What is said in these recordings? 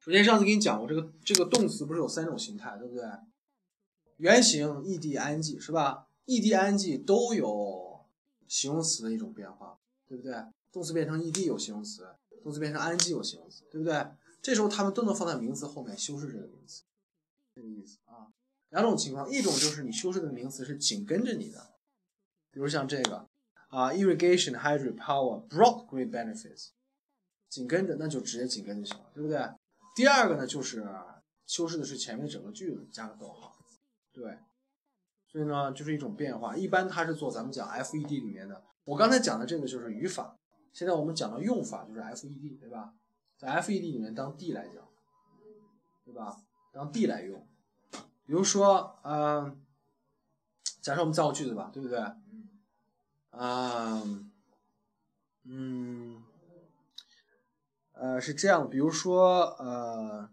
首先上次给你讲过，这个这个动词不是有三种形态，对不对？原形、ed、ing 是吧？ed、ing 都有形容词的一种变化，对不对？动词变成 ed 有形容词，动词变成 ing 有形容词，对不对？这时候它们都能放在名词后面修饰这个名词，这个意思啊。两种情况，一种就是你修饰的名词是紧跟着你的，比如像这个啊，irrigation hydropower brought great benefits，紧跟着那就直接紧跟就行了，对不对？第二个呢，就是修饰的是前面整个句子加个逗号，对。所以呢，就是一种变化。一般它是做咱们讲 FED 里面的。我刚才讲的这个就是语法，现在我们讲到用法，就是 FED，对吧？在 FED 里面当 D 来讲，对吧？当 D 来用。比如说，嗯，假设我们造个句子吧，对不对？嗯，嗯，呃，是这样，比如说，呃，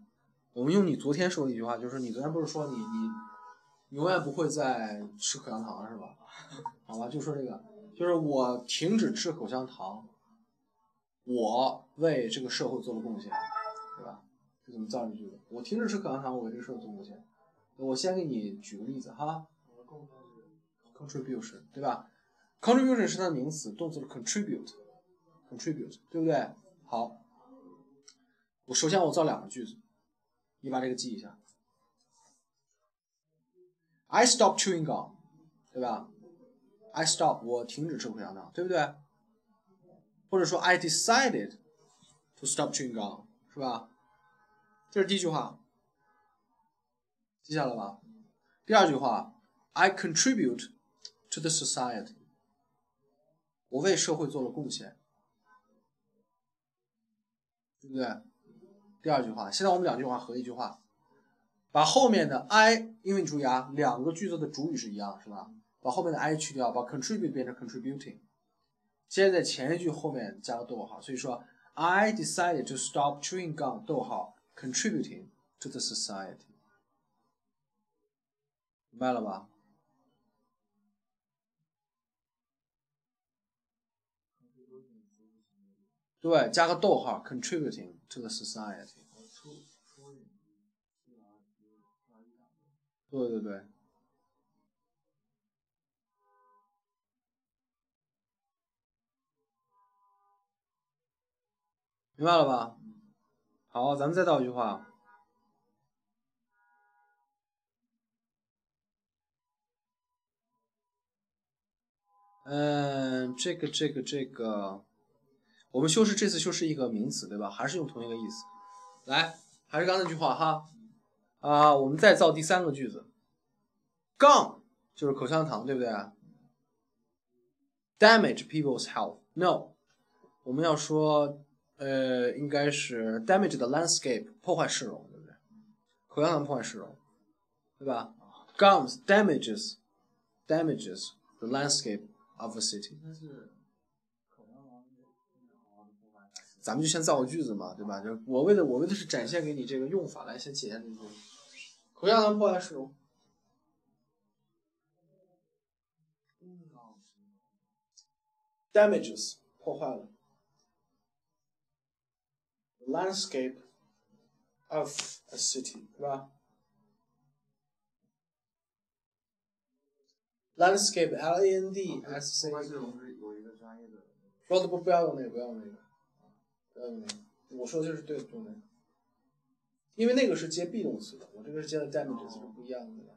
我们用你昨天说的一句话，就是你昨天不是说你你永远不会再吃口香糖了，是吧？好吧，就说这个，就是我停止吃口香糖，我为这个社会做了贡献，对吧？这怎么造一句子？我停止吃口香糖，我为这个社会做贡献。我先给你举个例子哈，contribution 对吧？contribution 是它的名词，动词是 contribute，contribute 对不对？好，我首先我造两个句子，你把这个记一下。I stop chewing gum，对吧？I stop，我停止吃口香糖，对不对？或者说 I decided to stop chewing gum，是吧？这是第一句话。记下了吧？第二句话，I contribute to the society。我为社会做了贡献，对不对？第二句话，现在我们两句话合一句话，把后面的 I，因为你注意啊，两个句子的主语是一样，是吧？把后面的 I 去掉，把 contribute 变成 contributing。接着在前一句后面加个逗号，所以说 I decided to stop chewing gum，逗号 contributing to the society。明白了吧？对，加个逗号，contributing to the society。对对对。明白了吧？好，咱们再造一句话。嗯，这个这个这个，我们修饰这次修饰一个名词，对吧？还是用同一个意思。来，还是刚才那句话哈。啊，我们再造第三个句子。Gum 就是口香糖，对不对？Damage people's health. No，我们要说，呃，应该是 damage the landscape，破坏市容，对不对？口香糖破坏市容，对吧？Gums damages damages the landscape. Of a city，咱们就先造个句子嘛，对吧？就我为的，我为的是展现给你这个用法，来先体现这个。口香糖破坏市容，damages 破坏了，landscape of a city，对吧？Landscape, L A N D S C。说的不不要用那个，不要用那个，不要用那个。我说的就是对的。因为那个是接 be 动词的，我这个是接的 damages 是不一样的。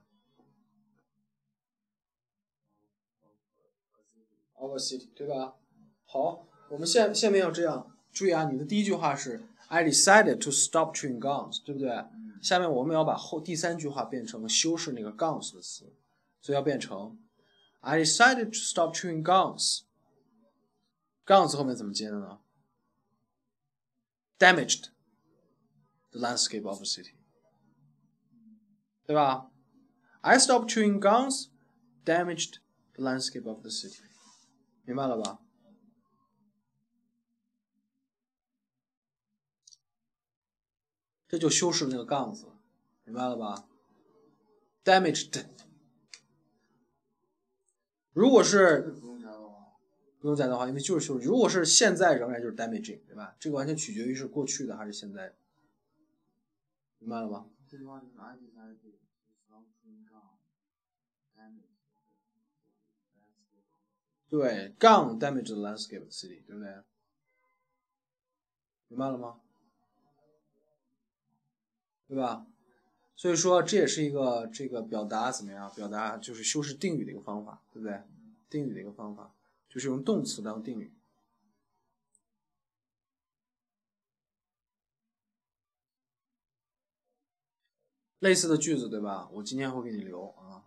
Our city，对吧？好，我们下下面要这样，注意啊，你的第一句话是 I decided to stop chewing gums，对不对？下面我们要把后第三句话变成修饰那个 gums 的词，所以要变成。I decided to stop chewing gums. Gums 后面怎么接的呢？Damaged the landscape of the city，对吧？I stopped chewing gums, damaged the landscape of the city，明白了吧？这就修饰那个杠子，明白了吧？Damaged 如果是不用加的话，因为就是修饰。如果是现在，仍然就是 damaging，对吧？这个完全取决于是过去的还是现在。明白了吗？对，gun damage the landscape of the city，对不对？明白了吗？对吧？所以说这也是一个这个表达怎么样？表达就是修饰定语的一个方法，对不对？定语的一个方法就是用动词当定语。类似的句子，对吧？我今天会给你留啊。